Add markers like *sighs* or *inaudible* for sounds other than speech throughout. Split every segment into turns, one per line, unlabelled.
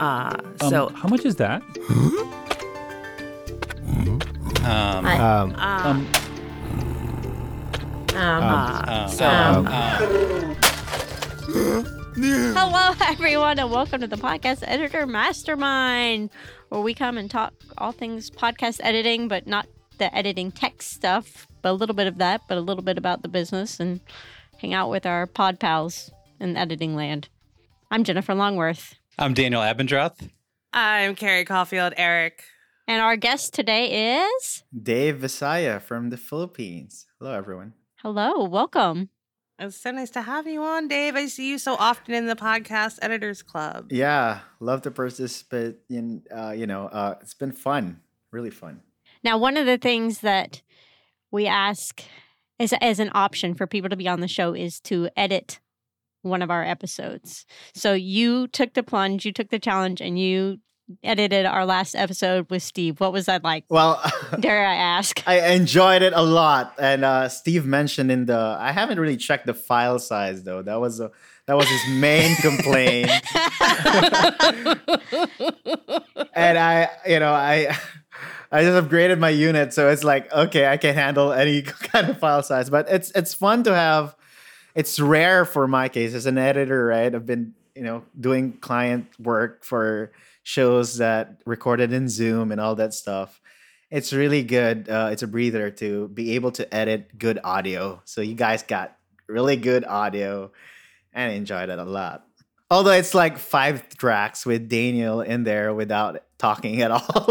Uh,
Um,
so
how much is that?
Um,
I-
Um,
Um,
um,
uh,
so
um,
uh,
Hello, *laughs* everyone, and welcome to the Podcast Editor Mastermind, where we come and talk all things podcast editing, but not the editing tech stuff, but a little bit of that, but a little bit about the business and hang out with our pod pals in editing land. I'm Jennifer Longworth,
I'm Daniel Abendroth.
I'm Carrie Caulfield, Eric.
and our guest today is.
Dave Visaya from the Philippines. Hello, everyone.
Hello, welcome.
It's so nice to have you on, Dave. I see you so often in the podcast editors club.
Yeah, love to participate in. Uh, you know, uh, it's been fun, really fun.
Now, one of the things that we ask as, as an option for people to be on the show is to edit one of our episodes. So you took the plunge, you took the challenge, and you edited our last episode with Steve. What was that like?
Well, *laughs*
Dare I ask?
I enjoyed it a lot, and uh, Steve mentioned in the. I haven't really checked the file size though. That was a that was his main complaint, *laughs* and I, you know, I. I just upgraded my unit, so it's like okay, I can handle any *laughs* kind of file size. But it's it's fun to have. It's rare for my case as an editor, right? I've been you know doing client work for shows that recorded in Zoom and all that stuff. It's really good. Uh, it's a breather to be able to edit good audio. So you guys got really good audio, and enjoyed it a lot. Although it's like five tracks with Daniel in there without talking at all, *laughs*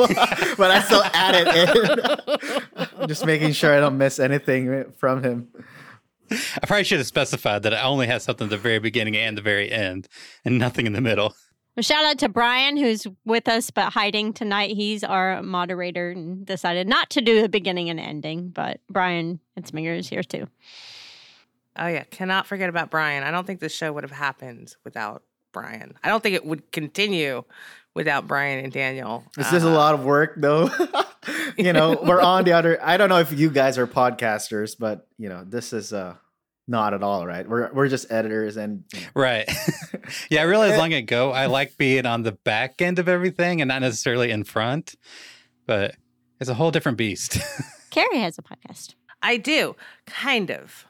but I still add it in, *laughs* just making sure I don't miss anything from him. *laughs*
I probably should have specified that I only have something at the very beginning and the very end, and nothing in the middle.
Well, shout out to Brian, who's with us but hiding tonight. He's our moderator and decided not to do the beginning and ending. But Brian Etzminger is here too.
Oh yeah, cannot forget about Brian. I don't think this show would have happened without Brian. I don't think it would continue without Brian and Daniel.
It's is a
Uh,
lot of work, though. *laughs* *laughs* you know, we're on the other. I don't know if you guys are podcasters, but you know, this is uh not at all, right? We're we're just editors, and you know,
Right. *laughs* yeah, I realized long ago I like being on the back end of everything and not necessarily in front, but it's a whole different beast. *laughs*
Carrie has a podcast.
I do, kind of.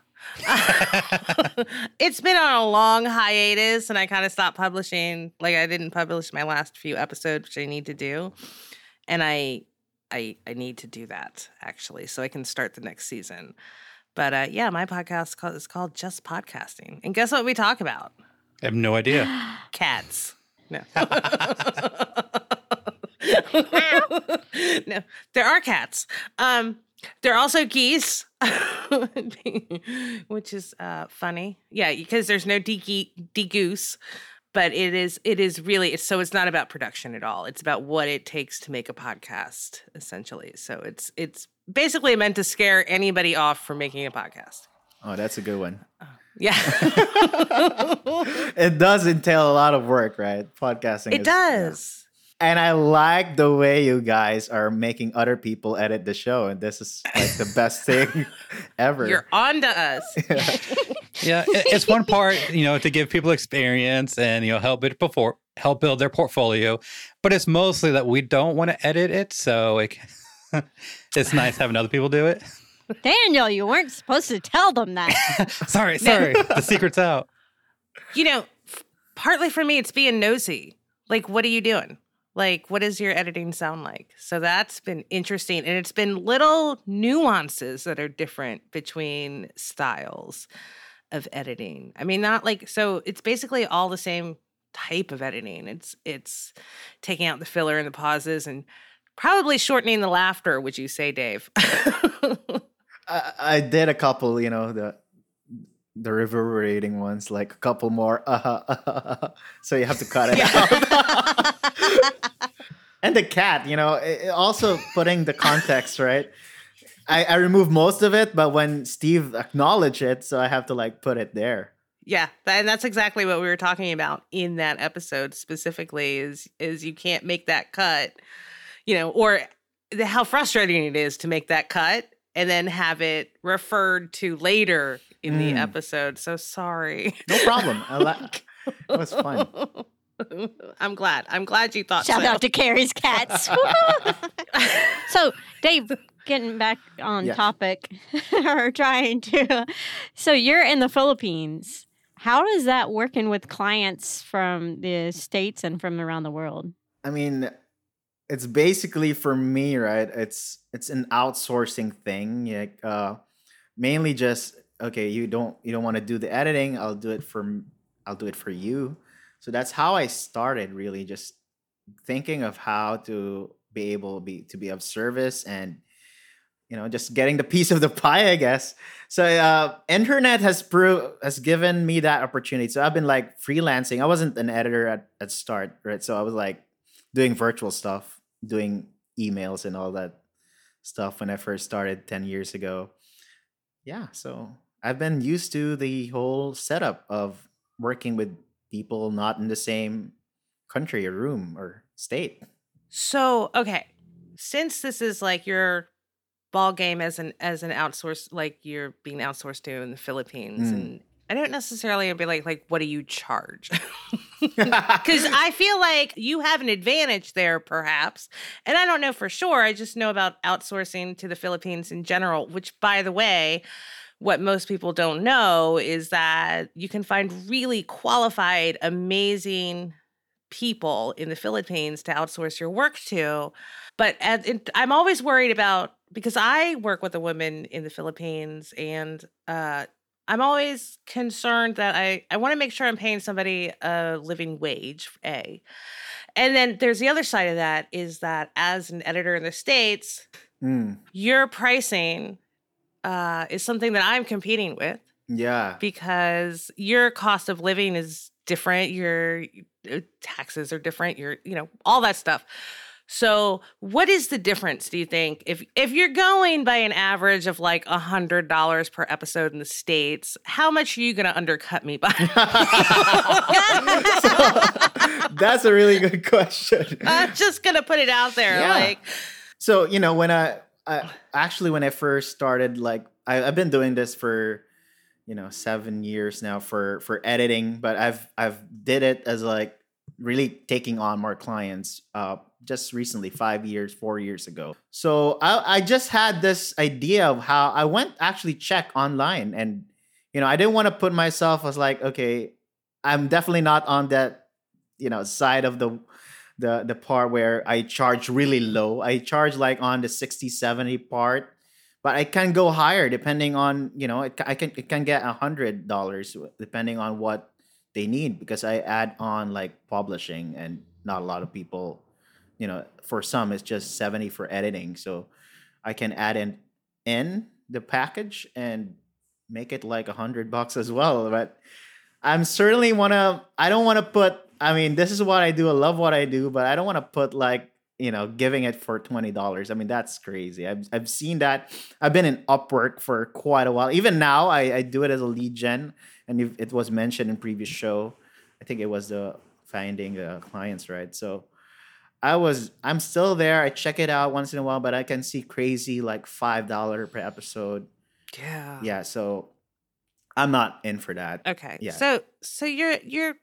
it's been on a long hiatus, and I kind of stopped publishing. Like I didn't publish my last few episodes, which I need to do, and I, I, I need to do that actually, so I can start the next season. But uh, yeah, my podcast called, is called Just Podcasting, and guess what we talk about?
I have no idea. *gasps*
Cats. No. *laughs* *laughs* no, there are cats. Um, there are also geese, *laughs* which is uh, funny. Yeah, because there's no de de goose, but it is it is really so it's not about production at all. It's about what it takes to make a podcast, essentially. So it's it's basically meant to scare anybody off from making a podcast.
oh, that's a good one.
Oh, yeah, *laughs*
It does entail a lot of work, right? Podcasting.
it
is- yeah.
does.
And I like the way you guys are making other people edit the show, and this is like the best thing *laughs* ever.
You're on to us. *laughs*
yeah, it's one part, you know, to give people experience and you know help it before help build their portfolio, but it's mostly that we don't want to edit it, so it, *laughs* it's nice having other people do it.
Daniel, you weren't supposed to tell them that. *laughs*
sorry, sorry, *laughs* the secret's out.
you know, f- partly for me, it's being nosy. Like, what are you doing? Like, what does your editing sound like? So that's been interesting. And it's been little nuances that are different between styles of editing. I mean, not like, so it's basically all the same type of editing. It's, it's taking out the filler and the pauses and probably shortening the laughter, would you say, Dave? *laughs*
I, I did a couple, you know, the the reverberating ones, like a couple more. Uh-huh, uh-huh. *laughs* so you have to cut it out. *laughs* and the cat, you know, it- also putting the context right. I, I removed most of it, but when Steve acknowledged it, so I have to like put it there.
Yeah, and that's exactly what we were talking about in that episode specifically is is you can't make that cut, you know, or the, how frustrating it is to make that cut and then have it referred to later in the
Mm.
episode. So sorry.
No problem. I like. *laughs* It was fun. *laughs*
I'm glad. I'm glad you thought
Shout
so.
out to Carrie's cats. *laughs* so, Dave, getting back on
Yeah.
topic, *laughs* or trying to. So, you're in the Philippines. How does that working with clients from the states and from around the world?
I mean, it's basically for me, right? It's it's an outsourcing thing. Like uh mainly just okay, you don't you don't want to do the editing, I'll do it for I'll do it for you. So that's how I started really just thinking of how to be able be to be of service and you know just getting the piece of the pie i guess. So uh internet has pro- has given me that opportunity. So i've been like freelancing. I wasn't an editor at, at start right? So i was like doing virtual stuff doing emails and all that stuff when i first started 10 years ago. Yeah so i've been used to the whole setup of working with people not in the same country or room or state.
So, okay. Since this is like your ball game as an as an outsource like you're being outsourced to in the Philippines
Mm.
and I don't necessarily be like like what do you charge? *laughs* Cuz *laughs* I feel like you have an advantage there perhaps. And I don't know for sure. I just know about outsourcing to the Philippines in general, which by the way, what most people don't know is that you can find really qualified, amazing people in the Philippines to outsource your work to. But at, it, I'm always worried about because I work with a woman in the Philippines and uh, I'm always concerned that I, I want to make sure I'm paying somebody a living wage, A. And then there's the other side of that is that as an editor in the States,
Mm,
your pricing uh, is something that I'm competing with
yeah.
because your cost of living is different your uh, taxes are different your you know all that stuff so what is the difference do you think if if you're going by an average of like a hundred dollars per episode in the states how much are you gonna undercut me by *laughs*
That's a really good question. *laughs*
i'm just gonna put it out there
Yeah.
like
So you know when I, I actually when I first started, like I, I've been doing this for you know seven years now for for editing, but I've I've did it as like really taking on more clients. Uh, just recently, five years, four years ago. So I I just had this idea of how I went actually check online, and you know I didn't want to put myself as like okay, I'm definitely not on that you know side of the the the part where I charge really low. I charge like on the 60 70 part, but I can go higher depending on, you know, it, I can it can get a hundred dollars depending on what they need because I add on like publishing and not a lot of people, you know, for some it's just 70 for editing. So I can add in in the package and make it like a hundred bucks as well. But I'm certainly wanna I don't wanna put I mean, this is what I do. I love what I do, but I don't want to put like, you know, giving it for twenty dollars. I mean, that's crazy. I've I've seen that. I've been in Upwork for quite a while. Even now, I, I do it as a lead gen, and if it was mentioned in previous show. I think it was the finding the clients, right? So I was I'm still there. I check it out once in a while, but I can see crazy like five dollar per episode.
yeah
Yeah, so I'm not in for that.
okay
Yeah.
so so you're you're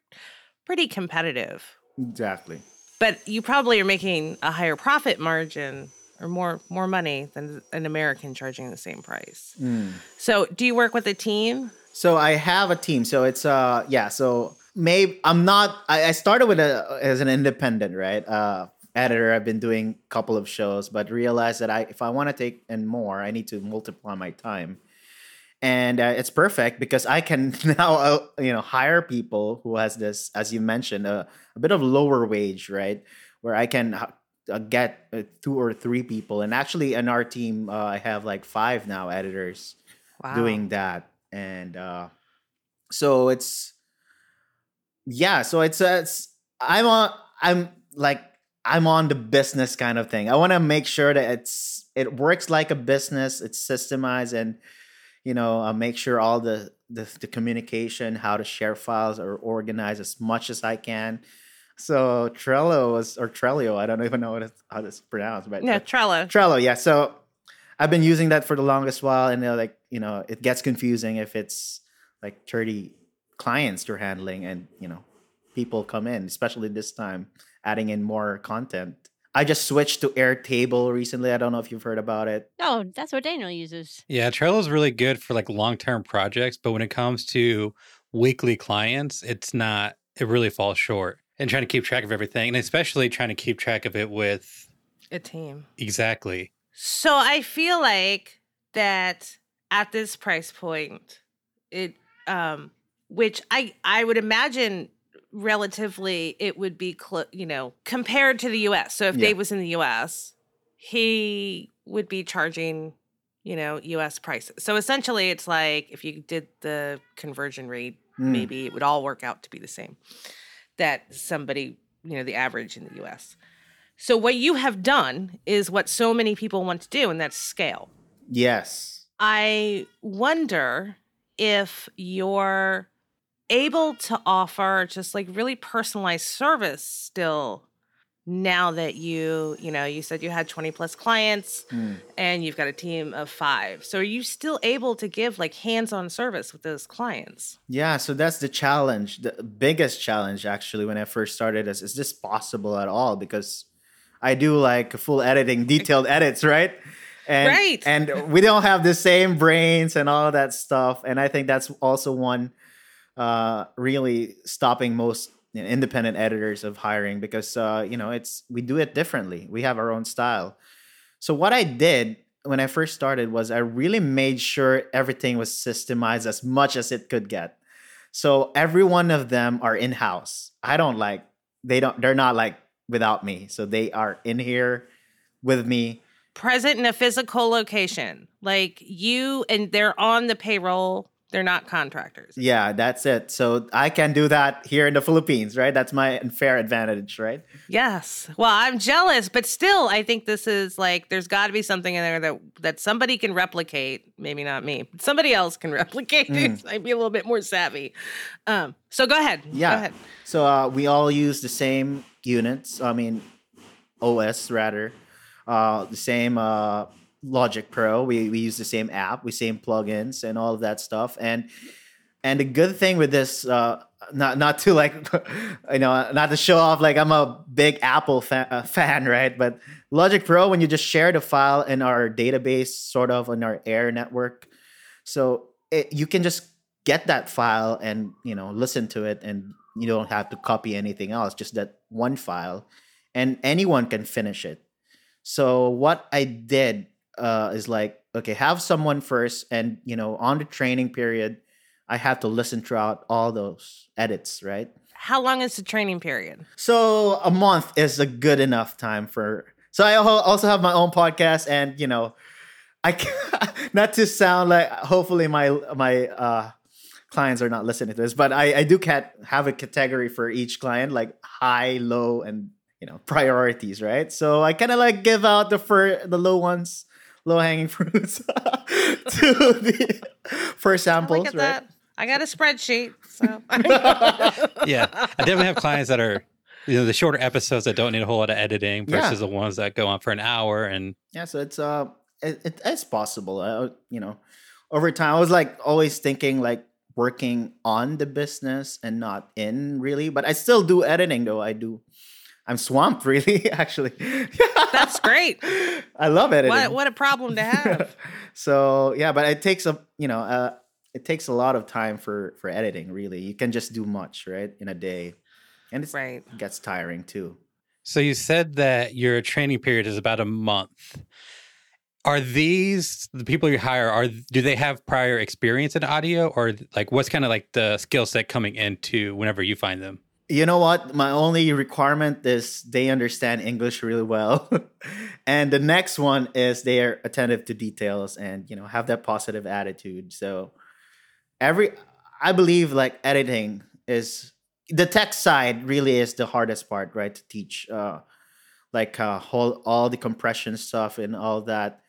pretty competitive
Exactly.
But you probably are making a higher profit margin or more more money than an American charging the same price.
Mm.
So, do you work with a team?
So I have a team. So it's uh yeah. So maybe I'm not. I, I started with a as an independent right uh editor. I've been doing a couple of shows, but realized that I if I want to take in more, I need to multiply my time. And uh, it's perfect because I can *laughs* now uh, you know hire people who has this as you mentioned a, a bit of lower wage right? Where I can uh, get uh, two or three people. And actually in our team uh, I have like five now editors
Wow.
doing that. And uh so it's yeah so it's uh, it's i'm on i'm like i'm on the business kind of thing. I want to make sure that it's it works like a business it's systemized and you know uh, make sure all the, the the communication how to share files are organized as much as i can so trello was or trello i don't even know what it's, how it's pronounced but
Yeah, Trello.
Trello, yeah. So I've been using that for the longest while, and uh, like you know, it gets confusing if it's like thirty clients you're handling, and you know, people come in, especially this time, adding in more content. I just switched to Airtable recently. I don't know if you've heard about it.
Oh, that's what Daniel uses.
Yeah, Trello is really good for like long term projects, but when it comes to weekly clients, it's not, it really falls short. And trying to keep track of everything, and especially trying to keep track of it with
A team.
exactly.
So I feel like that at this price point, it um which I I would imagine relatively it would be cl- you know compared to the US. So if
Yeah.
Dave was in the US, he would be charging you know US prices. So essentially it's like if you did the conversion rate,
Hmm.
maybe it would all work out to be the same that somebody, you know, the average in the US. So what you have done is what so many people want to do and that's scale.
Yes.
I wonder if you're able to offer just like really personalized service still now that you, you know, you said you had 20 plus clients
Hmm.
and you've got a team of 5. So are you still able to give like hands-on service with those clients?
Yeah, so that's the challenge. The biggest challenge actually when I first started is is this possible at all? Because I do like full editing, *laughs* detailed edits, right? And,
Right.
And we don't have the same brains and all that stuff. And I think that's also one uh, really stopping most independent editors of hiring because uh, you know it's we do it differently. We have our own style. So what I did when I first started was I really made sure everything was systemized as much as it could get. So every one of them are in house. I don't like they don't they're not like without me. So they are in here with me.
Present in a physical location. Like you and they're on the payroll, they're not contractors.
Yeah, that's it. So I can do that here in the Philippines, right? That's my unfair advantage, right?
Yes. Well, I'm jealous, but still, I think this is like there's got to be something in there that that somebody can replicate. Maybe not me, but somebody else can *laughs* replicate. it. I'd be a little bit more savvy. Um. So go ahead.
Yeah.
Go ahead.
So uh, we all use the same units. I mean, OS rather, uh, the same uh, Logic Pro. We we use the same app, we same plugins, and all of that stuff. And and the good thing with this, uh, not not to like, *laughs* you know, not to show off like I'm a big Apple fa- uh, fan, *laughs* right? But Logic Pro, when you just share the file in our database, sort of on our Air network, so it, you can just get that file and you know listen to it and you don't have to copy anything else just that one file and anyone can finish it so what i did uh, is like okay have someone first and you know on the training period i have to listen throughout all those edits right
How long is the training period?
so a month is a good enough time for. So I also have my own podcast, and you know, I ca- *laughs* not to sound like. Hopefully, my my uh, clients are not listening to this, but I I do cat have a category for each client, like high, low, and you know priorities, right? So I kind of like give out the fir- the low ones, low hanging fruits *laughs* to the for
I
samples,
look
right?
that. I got a spreadsheet. So *laughs*
Yeah, I definitely have clients that are you know the shorter episodes that don't need a whole lot of editing
Yeah.
versus the ones that go on for an hour and
Yeah, so it's uh, it, it, it's possible. Uh, you know, over time, I was like always thinking like working on the business and not in really, but I still do editing though. I do. I'm swamped *laughs* really, actually.
that's great. *laughs*
I love editing.
What what a problem to have. *laughs*
so yeah, but it takes a you know uh, it takes a lot of time for for editing. Really, you can just do much right in a day, and it's,
right.
it gets tiring too.
So you said that your training period is about a month. Are these the people you hire? Are do they have prior experience in audio, or like what's kind of like the skill set coming into whenever you find them?
You know what? My only requirement is they understand English really well. *laughs* and the next one is they are attentive to details and, you know, have that positive attitude. So every I believe like editing is the tech side really is the hardest part, right? To teach uh like uh whole all the compression stuff and all that.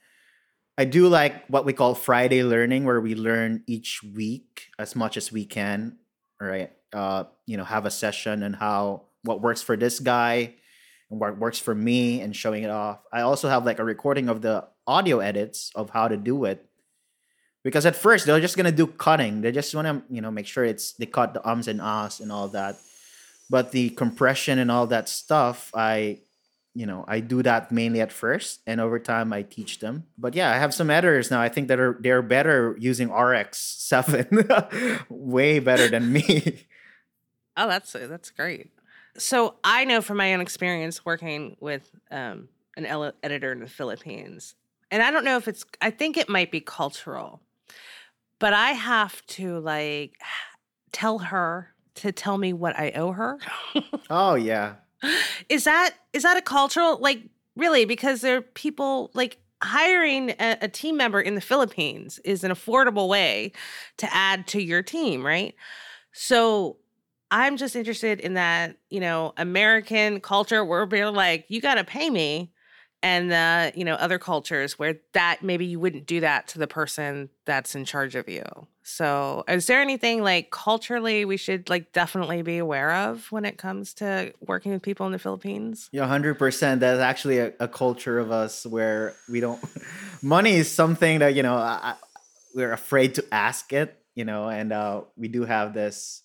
I do like what we call Friday learning where we learn each week as much as we can, right? Uh, you know, have a session and how what works for this guy and what works for me and showing it off. I also have like a recording of the audio edits of how to do it. Because at first they're just gonna do cutting. They just wanna, you know, make sure it's they cut the ums and ahs and all that. but the compression and all that stuff, I you know I do that mainly at first, and over time I teach them. But yeah, I have some editors now. I think that are they're better using RX seven, *laughs* way better than me.
Oh, that's that's great. So I know from my own experience working with um, an ele- editor in the Philippines, and I don't know if it's. I think it might be cultural, but I have to like tell her to tell me what I owe her. *laughs*
oh yeah,
is that is that a cultural like really because there are people like hiring a, a, team member in the Philippines is an affordable way to add to your team, right? So I'm just interested in that, you know, American culture where we're like, you got to pay me. And the, you know, other cultures where that maybe you wouldn't do that to the person that's in charge of you. So, is there anything like culturally we should like definitely be aware of when it comes to working with people in the Philippines?
Yeah, 100%. That's actually a, a culture of us where we don't, *laughs* money is something that, you know, I, we're afraid to ask it, you know, and uh, we do have this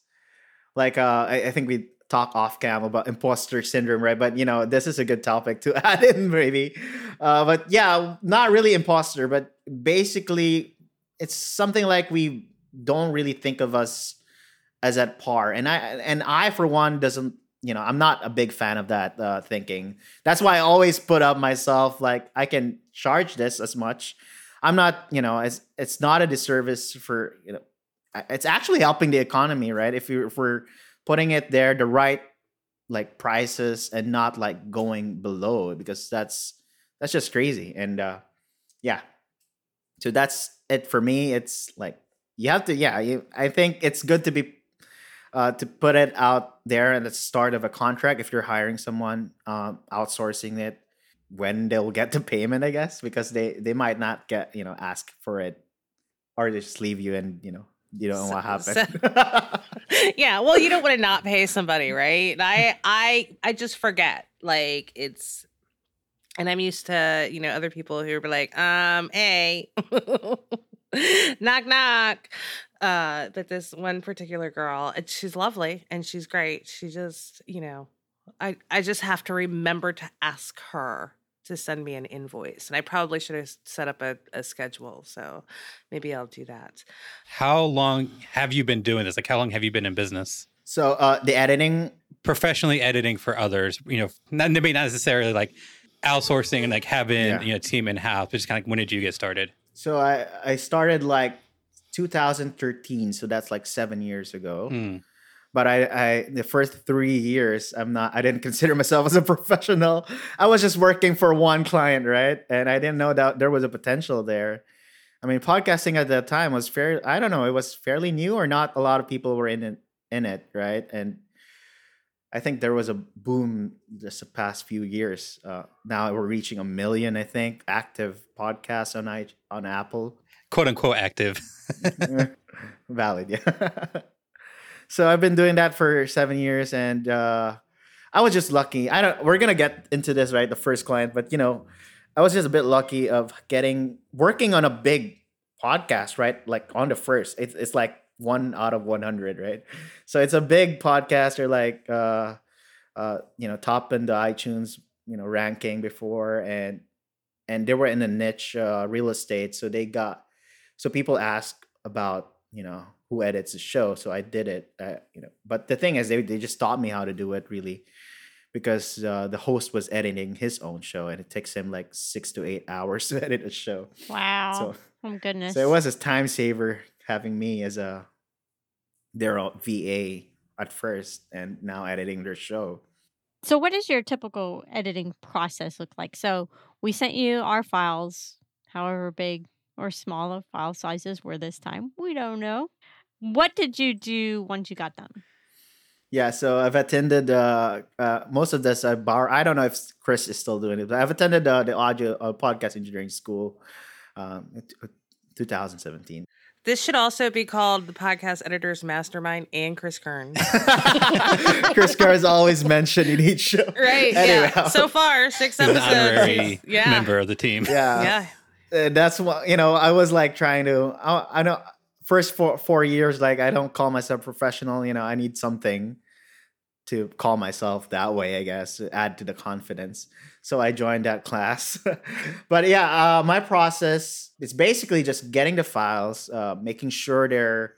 like uh, I, I think we talk off cam about imposter syndrome, right? But you know, this is a good topic to *laughs* add in, maybe. Uh, but yeah, not really imposter, but basically, it's something like we don't really think of us as at par, and I and I for one doesn't. You know, I'm not a big fan of that uh, thinking. That's why I always put up myself like I can charge this as much. I'm not, you know, it's it's not a disservice for you know it's actually helping the economy, right? If you if we're putting it there the right like prices and not like going below because that's that's just crazy. And uh yeah. So that's it for me. It's like you have to yeah you, i think it's good to be uh to put it out there at the start of a contract if you're hiring someone um outsourcing it when they'll get the *laughs* payment i guess because they they might not get you know ask for it or just leave you and you know you don't know what happened.
So, *laughs* yeah, well, you don't want to not pay somebody, right? I I I just forget. Like it's and I'm used to, you know, other people who are like, um, hey, *laughs* knock knock. Uh, but this one particular girl, she's lovely and she's great. She just, you know, I I just have to remember to ask her to send me an invoice. And I probably should have set up a, a schedule. So maybe I'll do that.
How long have you been doing this? Like, how long have you been in business?
So uh, the editing,
professionally editing for others, you know, not, maybe not necessarily like outsourcing and like having yeah. you know team in house, but just kind of when did you get started?
So I I started like 2013, so that's like seven years ago. Mm but I, I the first three years i'm not i didn't *laughs* consider myself as a professional. I was just working for one client right? And i didn't know that there was a potential there. I mean podcasting at that time was fair i don't know it was fairly new or not a lot of people were in it in it right? And i think there was a boom just the past few years. Uh, now we're reaching a million i think active podcasts on I, on apple.
Quote unquote active. *laughs*
Valid yeah *laughs* so I've been doing that for seven years, and uh, I was just lucky. I don't. We're gonna get into this right, the first client, but you know, I was just a bit lucky of getting working on a big podcast, right? Like on the first, it's it's like one out of one hundred, right? So it's a big podcast. Or like, uh, uh, you know, top in the iTunes, you know, ranking before, and and they were in a niche uh, real estate, so they got so people ask about you know who edits the show so i did it uh, you know but the thing is they, they just taught me how to do it really because uh, the host was editing his own show and it takes him like six to eight hours *laughs* to edit a show.
Wow. So oh goodness
so it was a time saver having me as a their va at first and now editing their show.
So what does your typical editing process look like? So we sent you our files however big or smaller file sizes were this time we don't know what did you do once you got them?
Yeah, so I've attended uh, uh, most of this. I bar. I don't know if Chris is still doing it, but I've attended uh, the audio uh, podcast engineering school, um, 2017.
This should also be called the podcast editors mastermind and Chris Curran. *laughs*
Chris Curran is always mentioned in each show.
Right. Anyway, yeah. So far, six episodes. An
honorary yeah. member of the team.
Yeah. Yeah. Uh, that's what you know. I was like trying to. I, I know first four four years, like I don't call myself professional. You know, I need something to call myself that way, I guess, to add to the confidence. So I joined that class. *laughs* but yeah, uh, my process is basically just getting the files, uh, making sure they're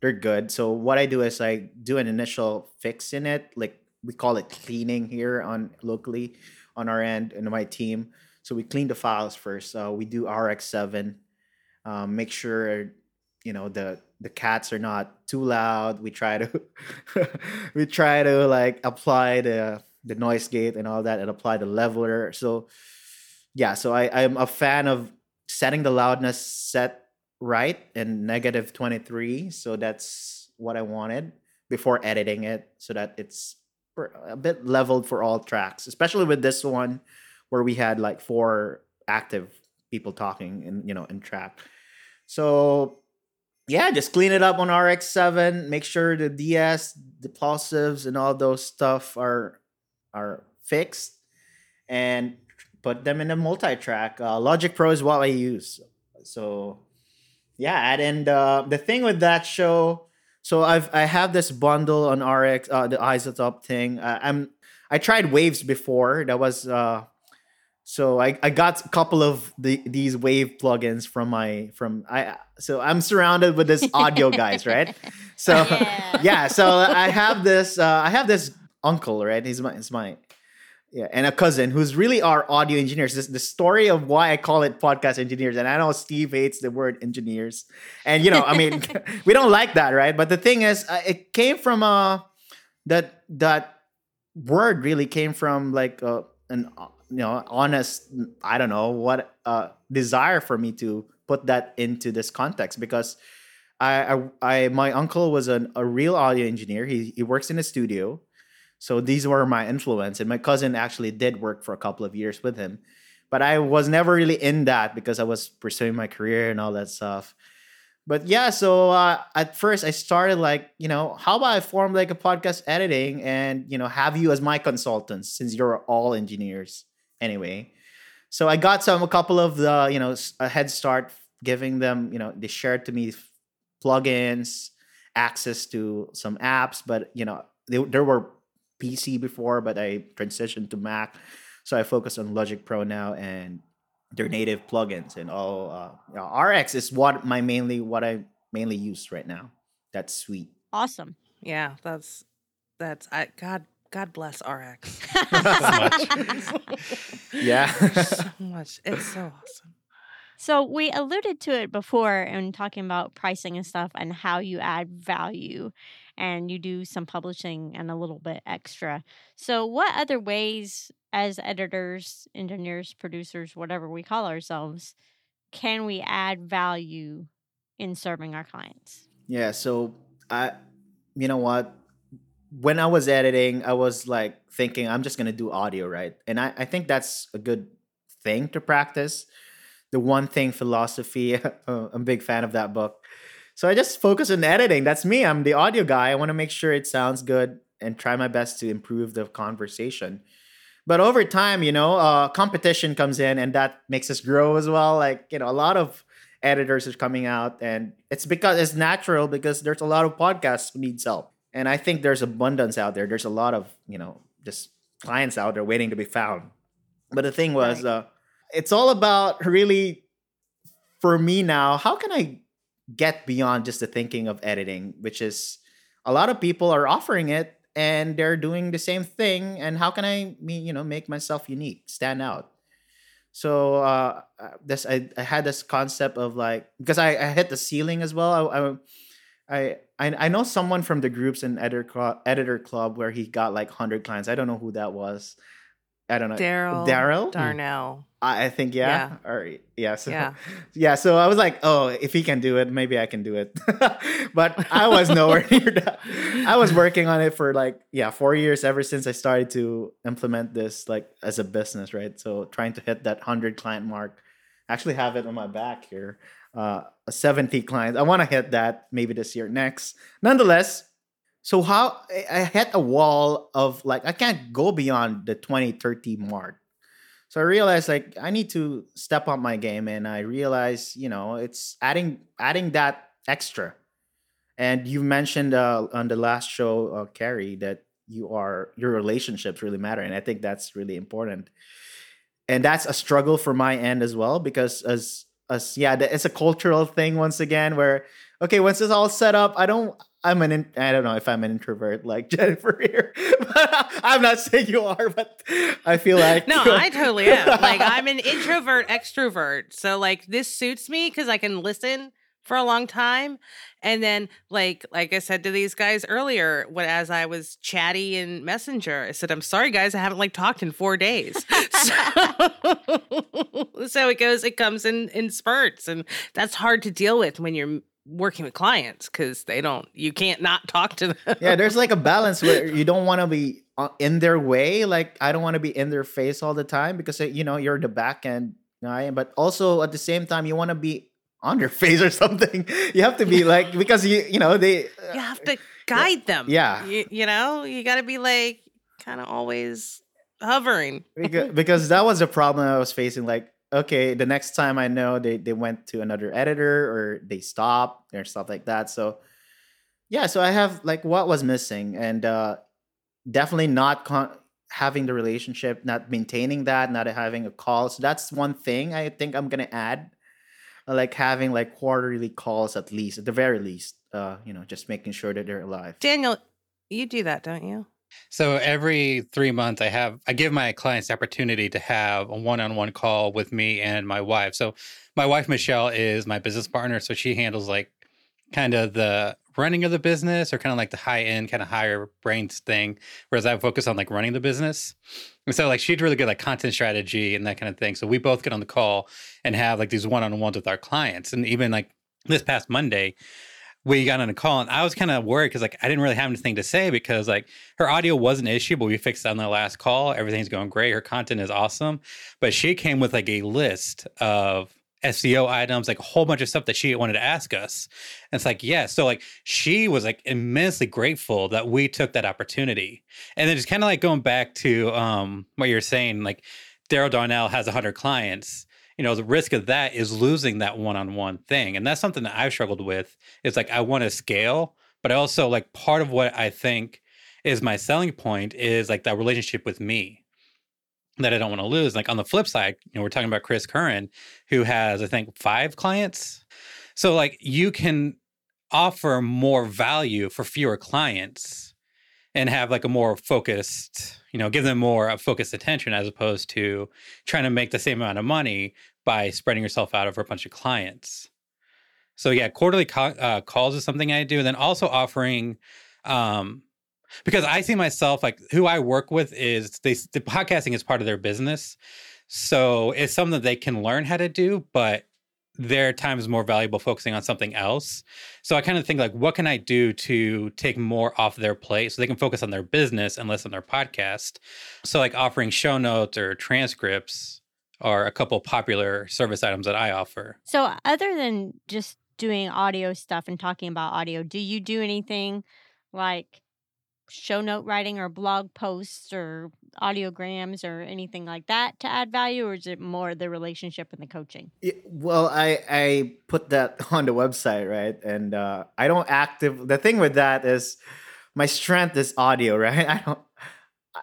they're good. So what I do is I do an initial fix in it, like we call it cleaning here on locally on our end and my team. So we clean the files first. Uh, we do RX7, um, make sure you know the the cats are not too loud. We try to *laughs* we try to like apply the the noise gate and all that and apply the leveler. So yeah, so I, I'm a fan of setting the loudness set right and negative 23. So that's what I wanted before editing it so that it's a bit leveled for all tracks, especially with this one where we had like four active people talking and you know in track. So yeah, just clean it up on RX7. Make sure the DS, the plosives, and all those stuff are are fixed, and put them in a multi-track. Uh, Logic Pro is what I use. So yeah, and uh, the thing with that show, so I've I have this bundle on RX, uh, the iZotope thing. I'm I tried Waves before. That was uh, so I, I got a couple of the these wave plugins from my from I so I'm surrounded with this audio guys *laughs* right so yeah. yeah. so I have this uh, I have this uncle right he's my he's my yeah and a cousin who's really our audio engineers this the story of why I call it podcast engineers and I know Steve hates the word engineers and you know I mean *laughs* we don't like that right but the thing is uh, it came from uh that that word really came from like uh, an you know honest i don't know what uh desire for me to put that into this context because I, I, I my uncle was an, a real audio engineer. He he works in a studio, so these were my influence. And my cousin actually did work for a couple of years with him, but I was never really in that because I was pursuing my career and all that stuff. But yeah, so uh, at first I started like you know how about I form like a podcast editing and you know have you as my consultants since you're all engineers anyway. So I got some a couple of the you know a head start, giving them you know they shared to me plugins, access to some apps, but you know they, there were PC before, but I transitioned to Mac, so I focus on Logic Pro now and their native plugins and all. Uh, you know, RX is what my mainly what I mainly use right now. That's sweet.
Awesome.
Yeah, that's that's I God God bless RX. *laughs* *laughs*
yeah.
so much. It's so awesome.
So we alluded to it before in talking about pricing and stuff and how you add value and you do some publishing and a little bit extra. So what other ways as editors, engineers, producers, whatever we call ourselves, can we add value in serving our clients?
Yeah, so I you know what? When I was editing, I was like thinking I'm just gonna do audio, right? And I, I think that's a good thing to practice. The one thing philosophy, *laughs* I'm a big fan of that book. So I just focus on editing. That's me. I'm the audio guy. I want to make sure it sounds good and try my best to improve the conversation. But over time, you know, uh, competition comes in and that makes us grow as well. Like, you know, a lot of editors are coming out and it's because it's natural because there's a lot of podcasts who needs help and I think there's abundance out there. There's a lot of you know just clients out there waiting to be found. But the thing was, right. uh, it's all about really for me now. How can I get beyond just the thinking of editing, which is a lot of people are offering it and they're doing the same thing. And how can I, you know, make myself unique, stand out? So uh, uh this I, I had this concept of like because I, I hit the ceiling as well. I, I I I, I know someone from the groups in editor club, editor club where he got like hundred clients. I don't know who that was. I don't know.
Daryl.
Daryl.
Darnell.
I, I think yeah.
Yeah.
Or yeah. So
Yeah. *laughs*
yeah. So I was like, oh, if he can do it, maybe I can do it. *laughs* but I was nowhere *laughs* near that. I was working on it for like yeah four years ever since I started to implement this like as a business, right? So trying to hit that hundred client mark. I actually have it on my back here uh, 70 clients. I want to hit that maybe this year next. Nonetheless, so how I hit a wall of like I can't go beyond the 2030 mark. So I realized like I need to step up my game and I realized, you know, it's adding adding that extra. And you mentioned uh, on the last show, uh, Carrie, that you are your relationships really matter and i think that's really important and that's a struggle for my end as well because as as yeah it's a cultural thing once again where okay once it's all set up i don't i'm an in, i don't know if i'm an introvert like *laughs* jennifer here But *laughs* i'm not saying you are but i feel like
No, I totally am. Like I'm an *laughs* introvert extrovert. So like this suits me because I can listen for a long time. And then like like I said to these guys earlier, when as I was chatty in Messenger, I said, I'm sorry guys, I haven't like talked in four days. *laughs* so, so it goes, it comes in in spurts. And that's hard to deal with when you're working with clients because they don't you can't not talk to them.
yeah there's like a balance where *laughs* you don't want to be uh, in their way like i don't want to be in their face all the time because uh, you know you're the back end guy but also at the same time you want to be on your face or something you have to be like because you you know they
you have to guide them.
Yeah.
You, you know, you got to be like kind of always hovering.
because, *laughs* because that was a problem i was facing like okay the next time i know they they went to another editor or they stopped or stuff like that so yeah so i have like what was missing and uh definitely not con- having the relationship not maintaining that not having a call so that's one thing i think i'm gonna add Uh, like having like quarterly calls at least at the very least uh you know just making sure that they're alive
Daniel, you do that, don't you?
So every three months, I have I give my clients the opportunity to have a one-on-one call with me and my wife. So my wife Michelle is my business partner, so she handles like kind of the running of the business or kind of like the high end, kind of higher brains thing, whereas I focus on like running the business. And so like she's really good like content strategy and that kind of thing. So we both get on the call and have like these one-on-ones with our clients, and even like this past Monday we got on a call and I was kind of worried because like I didn't really have anything to say because like her audio was an issue, but we fixed it on the last call. Everything's going great. Her content is awesome. But she came with like a list of SEO items, like a whole bunch of stuff that she wanted to ask us. And it's like, yeah. So like she was like immensely grateful that we took that opportunity. And then just kind of like going back to um what you're saying, like Daryl Darnell has 100 clients you know the risk of that is losing that one-on-one thing and that's something that i've struggled with is like i want to scale but also like part of what i think is my selling point is like that relationship with me that i don't want to lose like on the flip side you know we're talking about chris curran who has i think five clients. So like you can offer more value for fewer clients and have like a more focused you know give them more focused attention as opposed to trying to make the same amount of money by spreading yourself out over a bunch of clients. So yeah quarterly co- uh, calls is something i do and then also offering um because i see myself like who i work with is they the podcasting is part of their business so it's something that they can learn how to do but their time is more valuable focusing on something else. So I kind of think like, what can I do to take more off their plate so they can focus on their business and less on their podcast? So like offering show notes or transcripts are a couple popular service items that I offer.
So, other than just doing audio stuff and talking about audio, do you do anything like show note writing or blog posts or audiograms or anything like that to add value, or is it more the relationship and the coaching?
Yeah, well, I I put that *laughs* on the website, right? And uh, I don't active. The thing with that is, my strength is audio, *laughs* right? I don't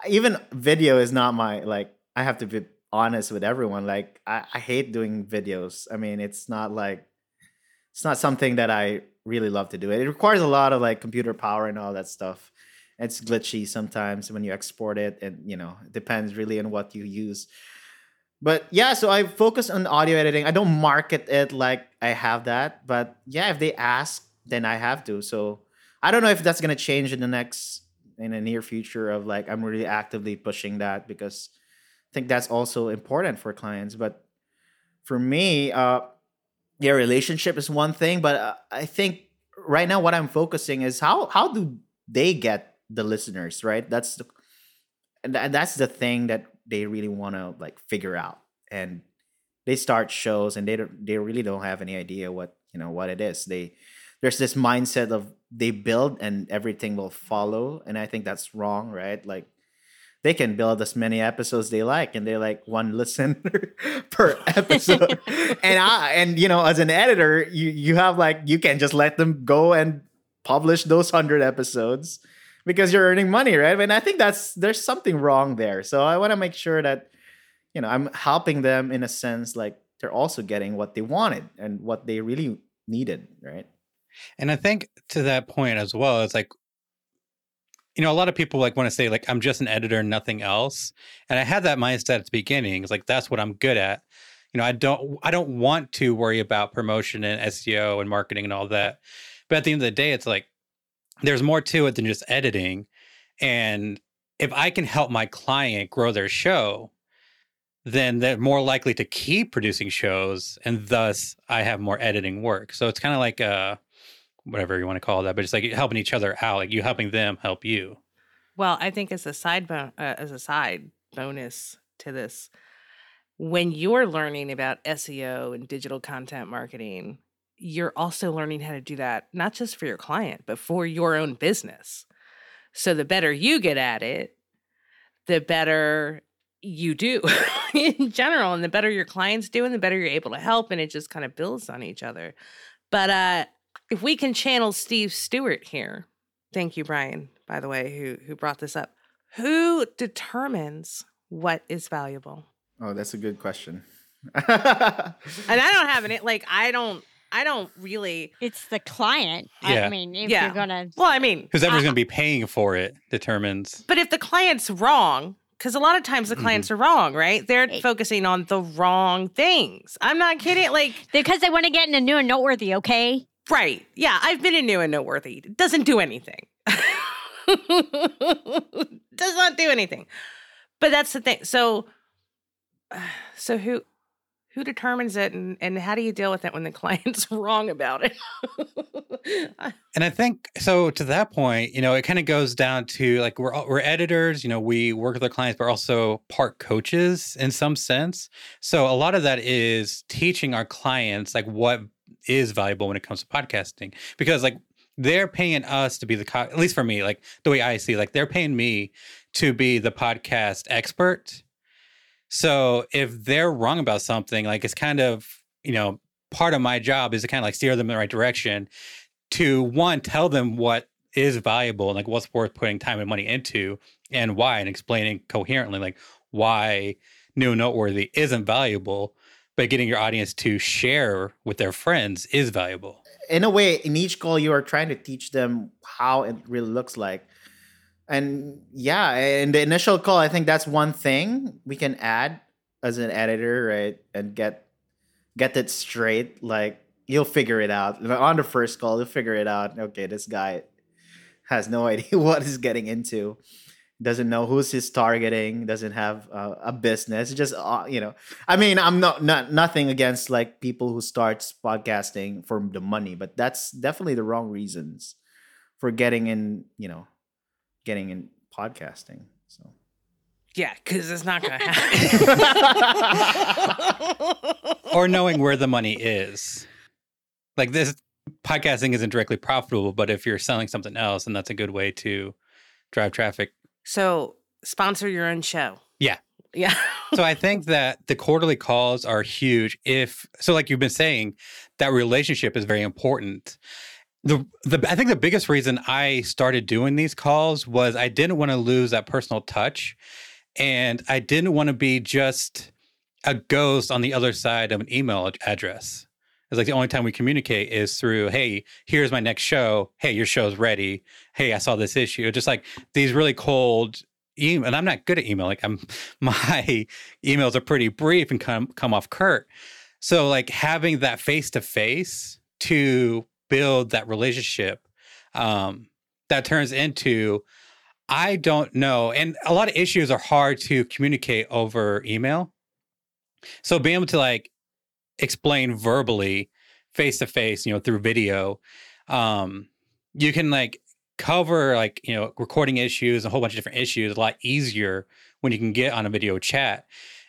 even video is not my like. I have to be honest with everyone. Like I, I hate doing videos. I mean, it's not like it's not something that I really love to do. It requires a lot of like computer power and all that stuff. It's glitchy sometimes when you export it, and you know, it depends really on what you use. But yeah so i focus on audio editing. I don't market it like i have that but yeah if they ask then i have to. So i don't know if that's going to change in the next in the near future of like i'm really actively pushing that because i think that's also important for clients. But for me uh yeah relationship is one thing but uh, i think right now what i'm focusing is how how do they get the listeners right? That's the and tha- that's the thing that they really want to like figure out. And they start shows and they don't they really don't have any idea what you know what it is. They there's this mindset of they build and everything will follow. And i think that's wrong right? Like they can build as many episodes they like and they're like one *laughs* listener per *laughs* episode. And i and you know as an editor you you have like you can just let them go and publish those 100 episodes because you're earning money, right? And I think that's there's something wrong there. So I want to make sure that you know I'm helping them in a sense like they're also getting what they wanted and what they really needed, right?
And I think to that point as well, it's like, you know, a lot of people like want to say like I'm just an editor, nothing else. And I had that mindset at the beginning. It's like that's what I'm good at. You know, I don't I don't want to worry about promotion and SEO and marketing and all that. But at the end of the day, it's like there's more to it than just editing. And if I can help my client grow their show, then they're more likely to keep producing shows and thus I have more editing work. So it's kind of like uh whatever you want to call that, but it's like helping each other out, like you helping them help you.
Well, I think as a side bon- uh, as a side bonus to this, when you're learning about SEO and digital content marketing, you're also learning how to do that not just for your client, but for your own business. So the better you get at it, the better you do *laughs* in general and the better your clients do and the better you're able to help and it just kind of builds on each other. But uh if we can channel Steve Stewart here, thank you, Brian, by the way, who who brought this up. Who determines what is valuable?
Oh, that's a good question. *laughs*
And I don't have any like I don't I don't really
It's the client.
Yeah.
I mean, if
Yeah.
you're gonna
well, I mean
Who's ever
I-
going to be paying for it determines.
But if the client's wrong, because a lot of times the mm-hmm. clients are wrong, right? They're
Hey.
focusing on the wrong things. I'm not kidding. Like, *sighs*
because they want to get into new and noteworthy, okay?
right. Yeah, I've been in new and noteworthy. It doesn't do anything. *laughs* Does not do anything. But that's the thing. So, *sighs* so who who determines it and, and how do you deal with it when the *laughs* client's wrong about it? *laughs*
And I think so. To that point, you know, it kind of goes down to like we're we're editors. You know, we work with our clients, but also part coaches in some sense. So a lot of that is teaching our clients like what is valuable when it comes to podcasting, because like they're paying us to be the co- at least for me, like the way I see, like they're paying me to be the podcast expert. So if they're wrong about something, like it's kind of you know part of my job is to kind of like steer them in the right direction to one tell them what is valuable and like what's worth putting time and money into and why and explaining coherently like why new noteworthy isn't valuable but getting your audience to share with their friends is valuable
in a way, in each call, you are trying to teach them how it really looks like. And yeah, in the initial call, I think that's one thing we can add as an editor, right? And get get it straight. Like you'll figure it out on the first call. You'll figure it out. Okay, this guy has no *laughs* idea what he's getting into. Doesn't know who's he's targeting. Doesn't have uh, a business. Just uh, you know, I mean, I'm not not nothing against like people who starts podcasting for the money, but that's definitely the wrong reasons for getting in. You know, getting in podcasting. So
yeah, because it's not going *laughs* to happen. *laughs*
or knowing where the money is like this podcasting isn't directly profitable but if you're selling something else and that's a good way to drive traffic
so, sponsor your own show.
Yeah.
Yeah.
so I think that the quarterly calls are huge. If so, like you've been saying, that relationship is very important. The, the I think the biggest reason I started doing these calls was I didn't want to lose that personal touch, and I didn't want to be just a ghost on the other side of an email address. It's like the only time we communicate is through, hey, here's my next show. Hey, your show's ready. Hey, I saw this issue. Just like these really cold email. And I'm not good at email. Like I'm *laughs* my emails are pretty brief and come come off curt. So like having that face to face to build that relationship um, that turns into I don't know. And a lot of issues are hard to communicate over email. So being able to like explain verbally face to face, you know, through video, um, you can like cover like, you know, recording issues, a whole bunch of different issues a lot easier when you can get on a video chat.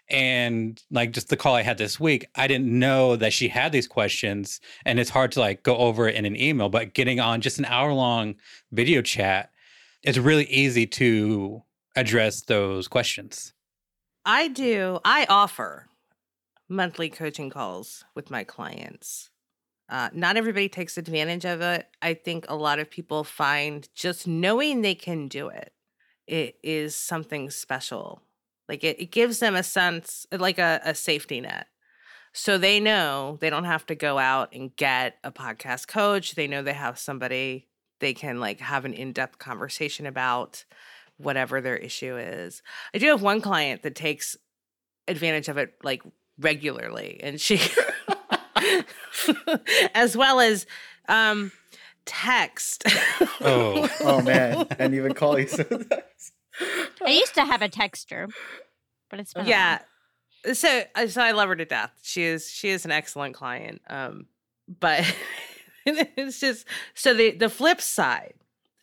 And like just the call I had this week, I didn't know that she had these questions and it's hard to like go over it in an email, but getting on just an hour long video chat, it's really easy to address those questions.
I do. I offer monthly coaching calls with my clients. Uh, not everybody takes advantage of it. I think a lot of people find just knowing they can do it, it is something special. Like it, it gives them a sense, like a, a safety net. So they know they don't have to go out and get a podcast coach. They know they have somebody they can like have an in-depth conversation about whatever their issue is. I do have one client that takes advantage of it like regularly and she *laughs* as well as um text.
Oh,
Oh man, and even call you. *laughs*
I used to have a texter, but it's been a
yeah. So uh, so I love her to death. She is she is an excellent client. Um but *laughs* it's just so the the flip side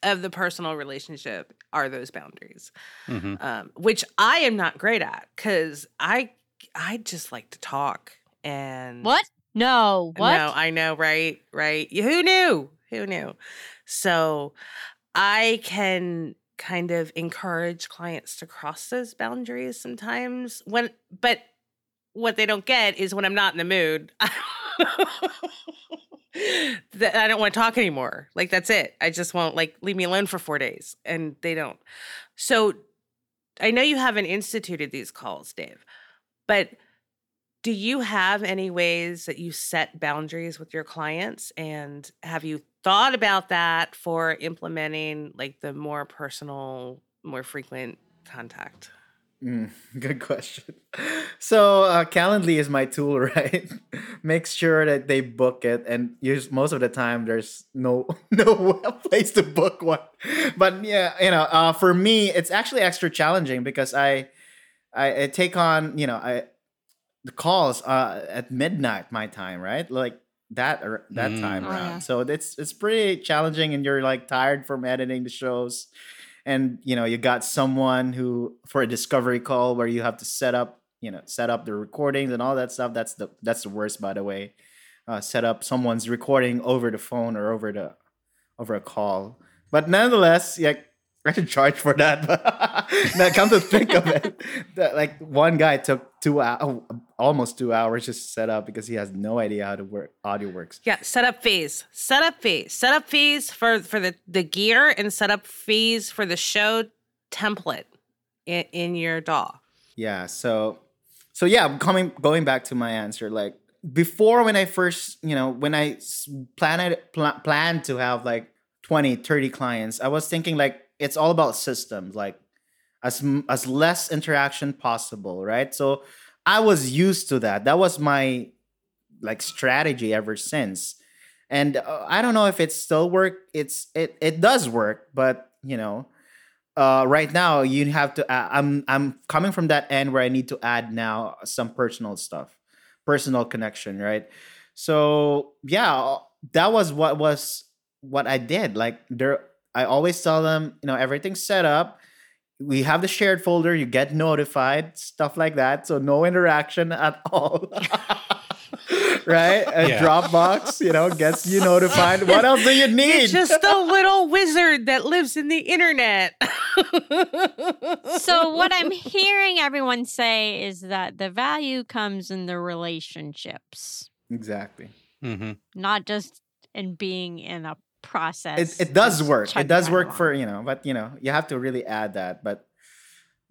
of the personal relationship are those boundaries.
hmm
um, which I am not great at because I I just like to talk and
What? No. What?
No, I know, right? Right? Who knew? Who knew? So I can kind of encourage clients to cross those boundaries sometimes when but what they don't get is when I'm not in the mood *laughs* that I don't want to talk anymore. Like that's it. I just won't like leave me alone for 4 days and they don't. So I know you haven't instituted these calls, Dave. But do you have any ways that you set boundaries with your clients and have you thought about that for implementing like the more personal more frequent contact
Mm, *laughs* good question. So uh, Calendly is my tool, *laughs* right? Make sure that they book it, and use most of the time there's no *laughs* no place to book one. But yeah, you know, uh, for me, it's actually extra challenging because I I, I take on you know I the calls uh, at midnight my time, right? Like that or that
Mm.
time
Oh,
around.
yeah.
So it's it's pretty challenging, and you're like tired from editing the shows and you know you got someone who for a discovery call where you have to set up you know set up the recordings and all that stuff that's the that's the worst by the way uh, set up someone's recording over the phone or over the over a call but nonetheless yeah I should charge for that. But *laughs* now come to think of it, that, like one guy took two hours, oh, almost two hours just to set up because he has no idea how to work audio works.
yeah setup fees setup fees setup fees for for the the gear and setup fees for the show template in, in your daw
Yeah. So, so yeah, coming going back to my answer, like before when I first, you know, when I planned pl- planned to have like 20, 30 clients, I was thinking like it's all about systems, like as as less interaction possible, right? So I was used to that. That was my like strategy ever since. And uh, I don't know if it still work. It's it it does work, but you know, uh, right now you have to uh, i'm i'm coming from that end where i need to add now some personal stuff personal connection right so yeah that was what was what i did like there i always tell them you know everything's set up. We have the shared folder you get notified stuff like that. So no interaction at *laughs* all. *laughs* Right? A
Yeah.
dropbox you know gets you notified. What else do you *laughs* need?
You're just a little wizard that lives in the internet.
so what I'm hearing everyone say is that the value comes in the relationships,
exactly.
Hmm
not just in being in a process.
it, it does work. It does work
along.
for you know, but you know, you have to really add that. But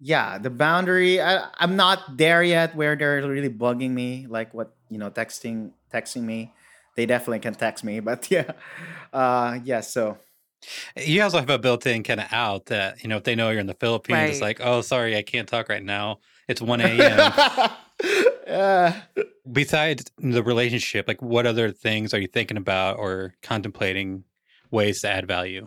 yeah, the boundary. I, I'm not there yet where they're really bugging me, like what you know, texting texting me. They definitely can text me, *laughs* but yeah, uh, yeah. So
You also have a built-in kind of out that you know if they know you're in the Philippines, it's like, oh, sorry, I can't talk right now. It's one *laughs* a.m.
yeah.
Besides the relationship, like what other things are you thinking about or contemplating ways to add value?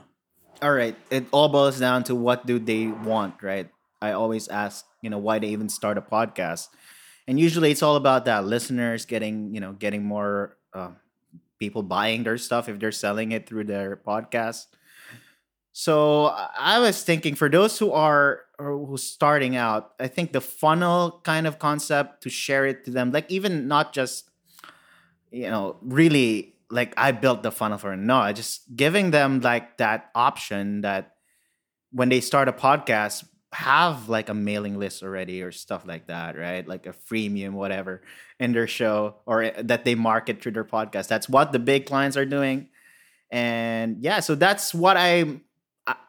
all right it all boils down to what do they want right? I always ask you know why they even start a podcast. And usually it's all about that listeners getting you know getting more uh, people buying their stuff if they're selling it through their podcast. So i was thinking for those who are or who's starting out i think the funnel kind of concept to share it to them like even not just you know really like I built the funnel for no, I just giving them like that option that when they start a podcast, have like a mailing list already or stuff like that, right? Like a freemium, whatever, in their show or eh, that they market through their podcast. That's what the big clients are doing. And yeah, so that's what I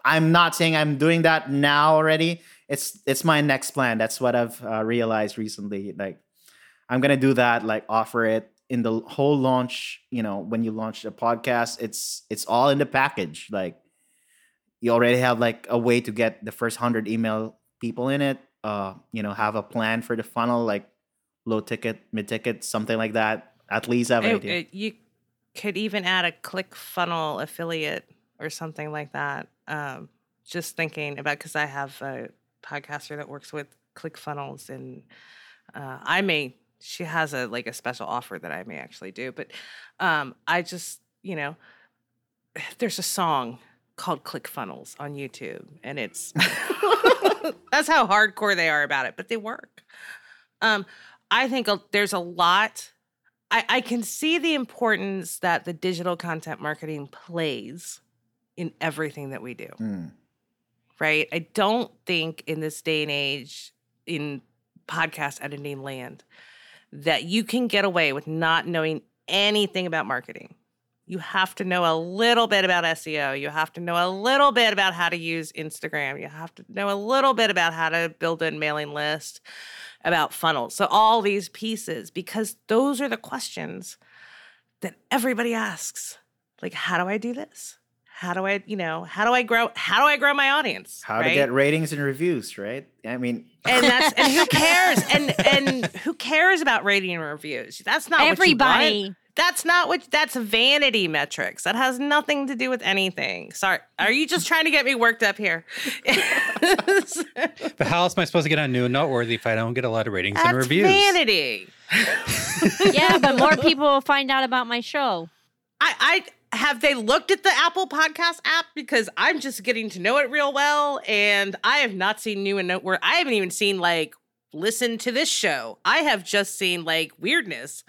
I'm not saying I'm doing that now already. It's it's my next plan. That's what I've uh, realized recently. Like I'm gonna do that. Like offer it in the whole launch. You know, when you launch a podcast, it's it's all in the package. Like you already have like a way to get the first hundred email people in it. Uh, you know, have a plan for the funnel, like low ticket, mid ticket, something like that. At least have an
It-
idea.
it- you could even add a click funnel affiliate or something like that. Um, just thinking about because I have a podcaster that works with ClickFunnels and uh, I may she has a like a special offer that I may actually do, but um, I just you know *sighs* there's a song called ClickFunnels on YouTube, and it's *laughs* *laughs* that's how hardcore they are about it, but they work. Um, I think a- there's a lot. I, I can see the importance that the digital content marketing plays in everything that we do
Mm.
right? I don't think in this day and age in podcast editing land that you can get away with not knowing anything about marketing. You have to know a little bit about SEO. You have to know a little bit about how to use Instagram. You have to know a little bit about how to build a mailing list, about funnels. So, all these pieces, because those are the questions that everybody asks. Like, how do I do this? How do I, you know, how do I grow? How do I grow my audience?
How to get ratings and reviews, right? I mean,
and that's and who *laughs* cares and and who cares about rating and reviews that's not what you want.
Everybody.
that's not what that's vanity metrics that has nothing to do with anything sorry are you just trying to get me worked up here *laughs*
But how else am I supposed to get on new and noteworthy if I don't get a lot of ratings and reviews?
vanity *laughs*
yeah, but more people will find out about my show.
I, I have they looked at the Apple Podcast app because I'm just getting to know it real well, and I have not seen new and noteworthy. I haven't even seen like listen to this show. I have just seen like weirdness.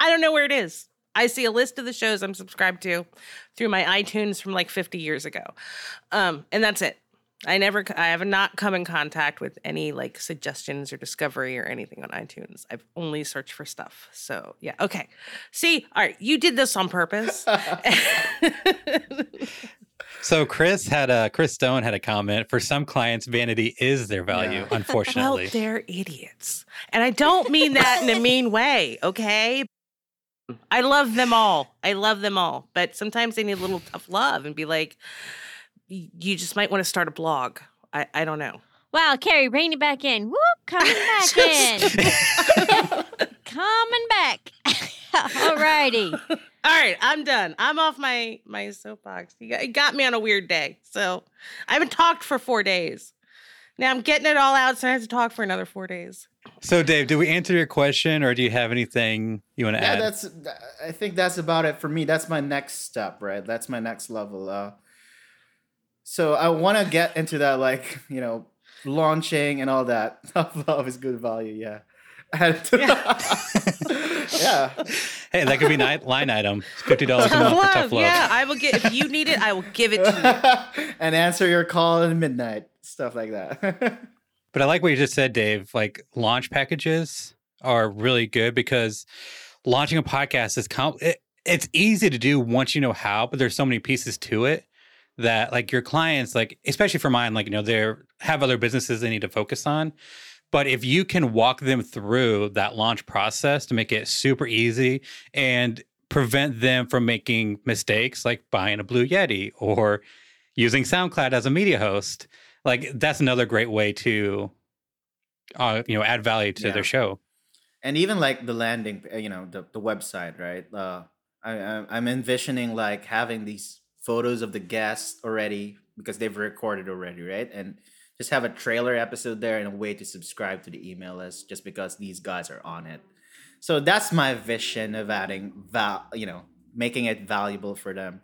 I don't know where it is. I see a list of the shows I'm subscribed to through my iTunes from like 50 years ago, um, and that's it. I never, I have not come in contact with any like suggestions or discovery or anything on iTunes. I've only searched for stuff. So yeah, okay. See, all right, you did this on purpose. *laughs*
So Chris had a Chris Stone had a comment. For some clients, vanity is their value.
Yeah.
well,
Unfortunately,
they're idiots, and I don't mean that in a mean way. Okay. I love them all. I love them all. But sometimes they need a little tough love and be like, "Y- you just might want to start a blog. I, I don't know.
Wow, Carrie, bring it back in. Whoop, coming *laughs* back in. *laughs* coming back. *laughs* All righty.
All right, I'm done. I'm off my my soapbox. You got, you got me on a weird day. So I haven't talked for four days. Now I'm getting it all out, so I have to talk for another four days.
so Dave, did we answer your question, or do you have anything you want to
yeah,
add?
that's. I think that's about it for me. That's my next step, right? That's my next level. Uh, so I want to get into that, like you know, launching and all that. Tough love is good value. Yeah. And- *laughs* *laughs* yeah.
hey, that could be night line item. Fifty dollars a
Tough
month for
love.
tough love.
Yeah, I will get if you need it, I will give it to you. *laughs*
and answer your call at midnight. Stuff like that.
But I like what you just said, Dave. Like launch packages are really good because launching a podcast is com- it, it's easy to do once you know how, but there's so many pieces to it that like your clients, like especially for mine, like you know they have other businesses they need to focus on. But if you can walk them through that launch process to make it super easy and prevent them from making mistakes like buying a Blue Yeti or using SoundCloud as a media host, like that's another great way to uh, you know add value to
Yeah.
their show
and even like the landing uh, you know the, the website right uh I, I i'm envisioning like having these photos of the guests already because they've recorded already right? And just have a trailer episode there and a way to subscribe to the email list just because these guys are on it. So that's my vision of adding val you know making it valuable for them.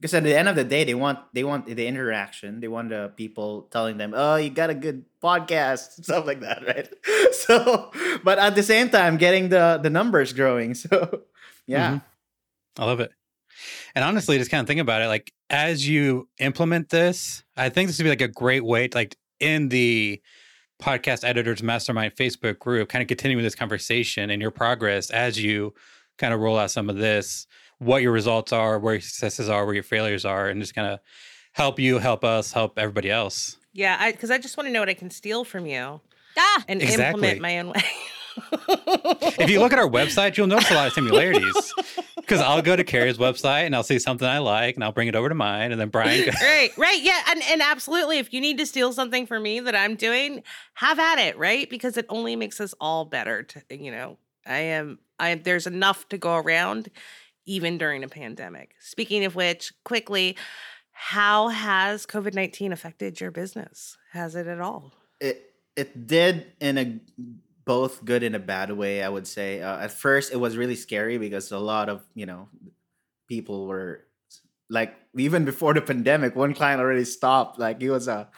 Because at the end of the day they want they want the interaction. They want the people telling them oh you got a good podcast *laughs* stuff like that right? *laughs* So but at the same time getting the the numbers growing *laughs* so yeah.
Mhm. I love it. And honestly, just kind of think about it. Like as you implement this, I think this would be like a great way to like in the podcast editors mastermind Facebook group, kind of continuing this conversation and your progress as you kind of roll out some of this, what your results are, where your successes are, where your failures are, and just kind of help you, help us, help everybody else.
Yeah, I because I just want to know what I can steal from you
Ah,
and
Exactly.
implement my own way. *laughs*
If you look at our website, you'll notice a lot of similarities. Because I'll go to Carrie's website and I'll see something I like and I'll bring it over to mine. And then Brian *laughs* goes,
right, right, yeah, and and absolutely. If you need to steal something from me that I'm doing, have at it, right? Because it only makes us all better. To you know, I am. I there's enough to go around, even during a pandemic. Speaking of which, quickly, how has COVID nineteen affected your business? Has it at all?
it it did in a both good in a bad way i would say. Uh, at first it was really scary because a lot of you know people were like even before the pandemic one client already stopped. Like he was a,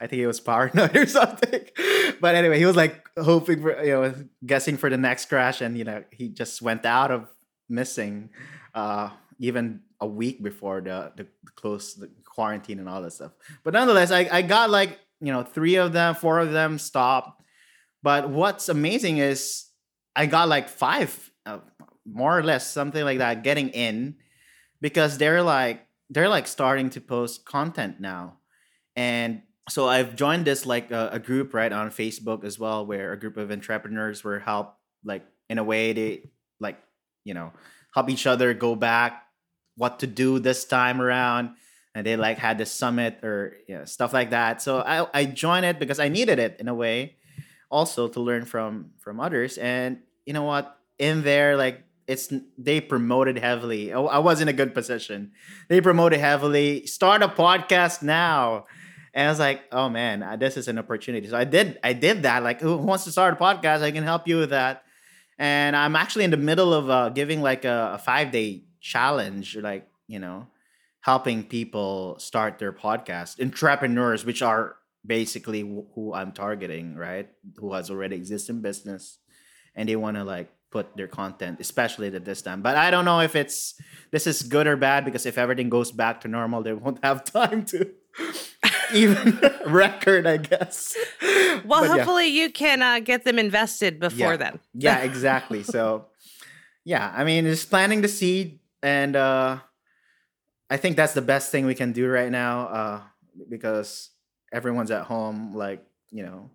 I think he was paranoid *laughs* or something. But anyway he was like hoping for you know guessing for the next crash and you know he just went out of missing uh even a week before the the close the quarantine and all that stuff. But nonetheless i i got like you know three of them four of them stopped but what's amazing is I got like five, uh, more or less, something like that, getting in because they're like they're like starting to post content now, and so I've joined this like a, a group right on Facebook as well, where a group of entrepreneurs were help like in a way they like you know help each other go back what to do this time around. And they like had the summit or you know, stuff like that. So I, I joined it because i needed it in a way also to learn from from others. And you know what? In there like it's they promoted heavily. I was in a good position they promoted heavily. Start a podcast now. And i was like oh man this is an opportunity. So i did i did that. Like who wants to start a podcast? I can help you with that. And i'm actually in the middle of uh, giving like a, a five day challenge like you know helping people start their podcast. Entrepreneurs which are basically wh- who i'm targeting right who has already existing business and they want to like put their content especially at this time but i don't know if it's this is good or bad because if everything goes back to normal they won't have *laughs* time to *laughs* even record i guess
Well,
But yeah.
hopefully you can uh, get them invested before
Yeah.
then.
yeah exactly so yeah i mean just planting the seed and uh i think that's the best thing we can do right now uh because everyone's at home like you know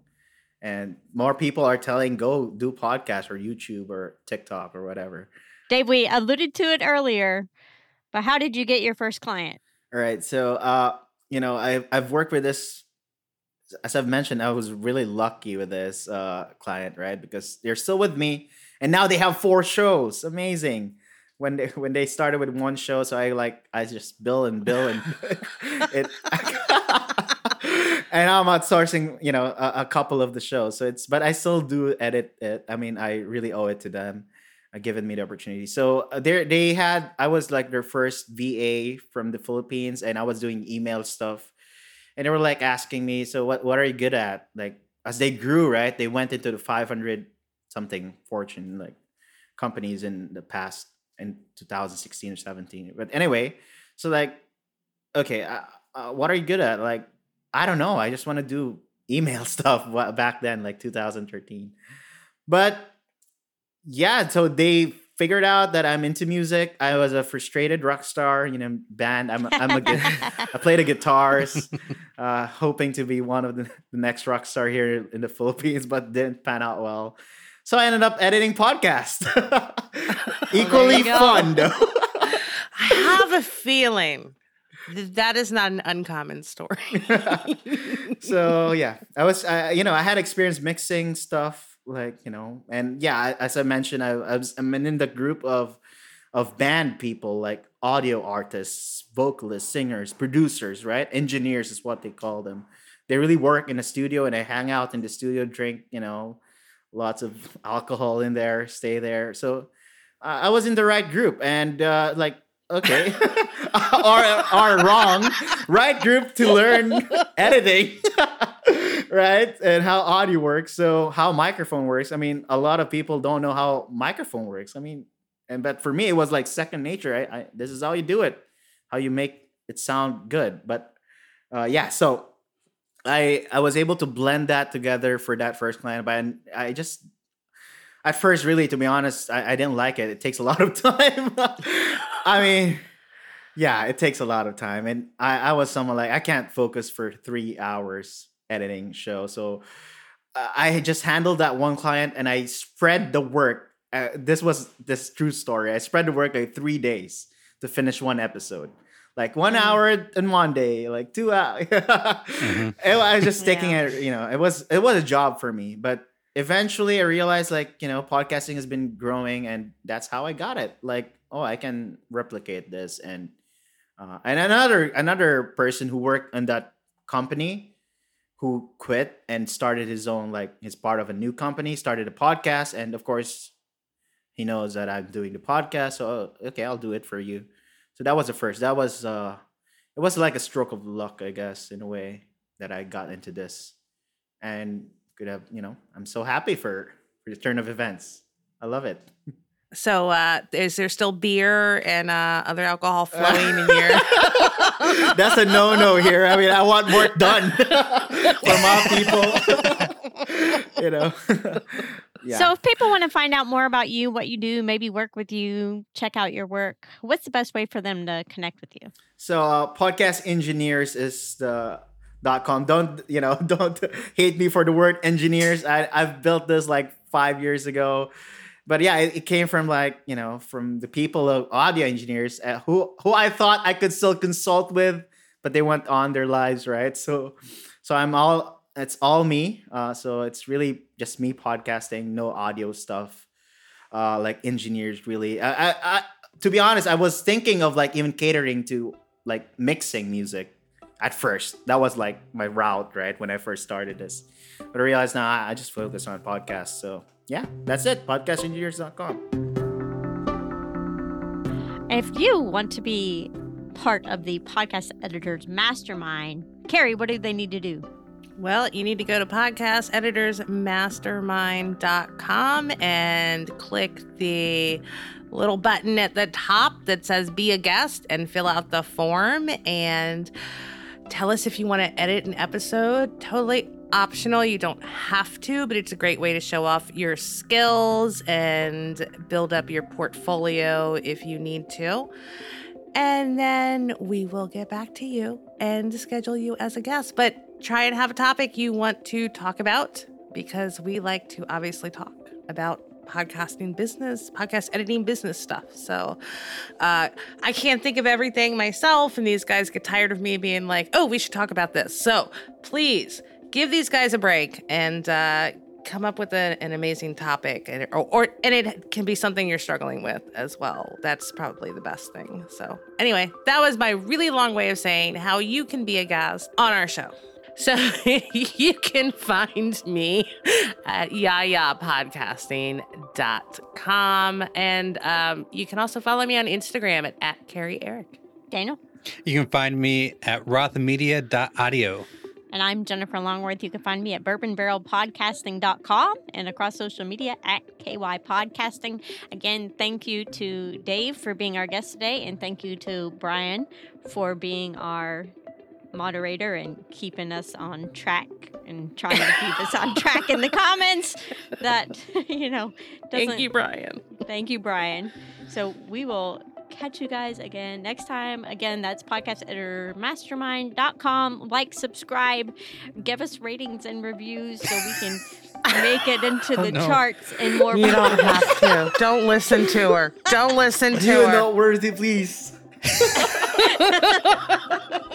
and more people are telling go do podcast or youtube or tiktok or whatever.
Dave, we alluded to it earlier, but how did you get your first client?
all right so uh you know i've, I've worked with this as i've mentioned i was really lucky with this uh client right? Because they're still with me and now they have four shows. Amazing. When they when they started with one show so i like i just bill and bill and *laughs* it and i'm outsourcing you know a, a couple of the shows so it's but i still do edit it. I mean i really owe it to them uh, giving me the opportunity. So uh, they they had i was like their first va from the philippines and i was doing email stuff. And they were like asking me so what what are you good at? Like as they grew right they went into the 500 something fortune like companies in the past in 2016 or 17 but anyway so like okay uh, uh, what are you good at? Like i don't know. I just want to do email *laughs* stuff back then like 2013 but yeah so they figured out that i'm into music. I was a frustrated rock star you know band. I'm, I'm a *laughs* i play guitars uh, hoping to be one of the, the next rock star here in the philippines but didn't pan out well. So i ended up editing podcast *laughs* equally
you go.
fun though.
I have a feeling that is not an uncommon story. *laughs*
so yeah, I was, I, you know, I had experience mixing stuff, like you know, and yeah, as I mentioned, I, I was, I'm in the group of of band people, like audio artists, vocalists, singers, producers, right? Engineers is what they call them. They really work in a studio and they hang out in the studio, drink, you know, lots of alcohol in there, stay there. So uh, I was in the right group, and uh, like okay, *laughs* or or wrong, right group to learn *laughs* editing, *laughs* right, and how audio works. So how microphone works. I mean, a lot of people don't know how microphone works. I mean, and but for me, it was like second nature. I, I this is how you do it, how you make it sound good. But uh, yeah, so I I was able to blend that together for that first client, but I just at first, really, to be honest, I, I didn't like it. It takes a lot of time. I mean, yeah, it takes a lot of time, and I I was someone like I can't focus for three hours editing show, so uh, I just handled that one client and I spread the work. Uh, this was this true story. I spread the work like three days to finish one episode like one mm-hmm. hour in one day, like two hours. *laughs* mm-hmm. I was just taking yeah. it, you know, it was it was a job for me. But eventually I realized like, you know, podcasting has been growing and that's how I got it. Like, oh, I can replicate this and uh, and another another person who worked in that company who quit and started his own like his part of a new company, started a podcast, and of course he knows that I'm doing the podcast. So okay, I'll do it for you. So that was the first. That was uh it was like a stroke of luck, I guess, in a way that I got into this. And could have, you know, I'm so happy for for the turn of events. I love it. *laughs*
So, uh, is there still beer and uh, other alcohol *laughs* flowing in here? *laughs*
That's a no-no here. I mean, I want work done *laughs* for my people. you know.
Yeah. So, if people want to find out more about you, what you do, maybe work with you, check out your work, what's the best way for them to connect with you?
So, uh, podcast engineers is the dot com. Don't you know? Don't hate me for the word engineers. I I've built this like five years ago, but yeah, it, it came from like you know from the people of audio engineers uh, who who I thought I could still consult with, but they went on their lives, right? So, so I'm all it's all me. Uh, so it's really just me podcasting, no audio stuff. Uh, like engineers, really. I, I, I, to be honest, I was thinking of like even catering to like mixing music at first. That was like my route, right? When I first started this, but I realized now nah, I just focus on podcasts. So yeah, that's it. Podcastengineers.com.
If you want to be part of the podcast editors mastermind, Carrie, what do they need to do?
Well, you need to go to podcasteditorsmastermind.com and click the little button at the top that says be a guest and fill out the form and tell us if you want to edit an episode. Totally optional. You don't have to, but it's a great way to show off your skills and build up your portfolio if you need to. And then we will get back to you and schedule you as a guest. But try and have a topic you want to talk about because we like to obviously talk about podcasting business, podcast editing business stuff. So uh, I can't think of everything myself, and these guys get tired of me being like, oh, we should talk about this. So please give these guys a break and uh, come up with a, an amazing topic, and, or, or and it can be something you're struggling with as well. That's probably the best thing. So anyway, that was my really long way of saying how you can be a guest on our show. So *laughs* you can find me at yayapodcasting.com. And um, you can also follow me on Instagram at, at Carrie Eric.
Daniel?
You can find me at rothmedia.audio.
And I'm Jennifer Longworth. You can find me at bourbonbarrelpodcasting.com and across social media at KY Podcasting. Again, thank you to Dave for being our guest today, and thank you to Brian for being our moderator and keeping us on track and trying to keep us on track in the comments that *laughs* you know
thank you brian
thank you brian so we will catch you guys again next time. Again that's podcast editor mastermind.com like subscribe give us ratings and reviews so we can make it into *laughs* oh, the no. charts and more
you don't have to. Don't listen to her. Don't listen *laughs* to
You're
her.
not worthy please *laughs*